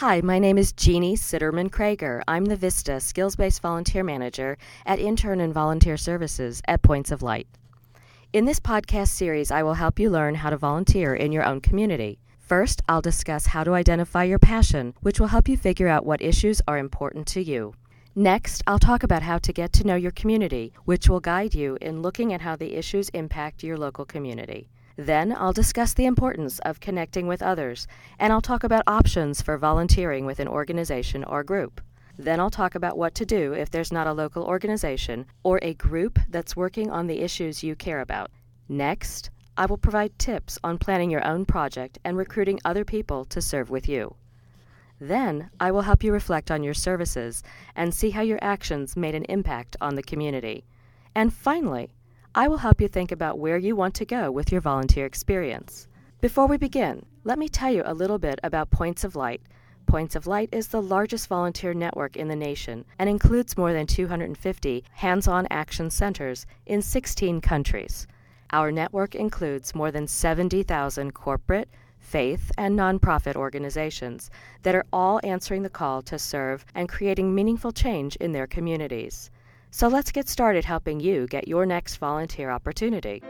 Hi, my name is Jeannie Sitterman Krager. I'm the VISTA Skills Based Volunteer Manager at Intern and Volunteer Services at Points of Light. In this podcast series, I will help you learn how to volunteer in your own community. First, I'll discuss how to identify your passion, which will help you figure out what issues are important to you. Next, I'll talk about how to get to know your community, which will guide you in looking at how the issues impact your local community. Then I'll discuss the importance of connecting with others, and I'll talk about options for volunteering with an organization or group. Then I'll talk about what to do if there's not a local organization or a group that's working on the issues you care about. Next, I will provide tips on planning your own project and recruiting other people to serve with you. Then I will help you reflect on your services and see how your actions made an impact on the community. And finally, I will help you think about where you want to go with your volunteer experience. Before we begin, let me tell you a little bit about Points of Light. Points of Light is the largest volunteer network in the nation and includes more than 250 hands on action centers in 16 countries. Our network includes more than 70,000 corporate, faith, and nonprofit organizations that are all answering the call to serve and creating meaningful change in their communities. So let's get started helping you get your next volunteer opportunity.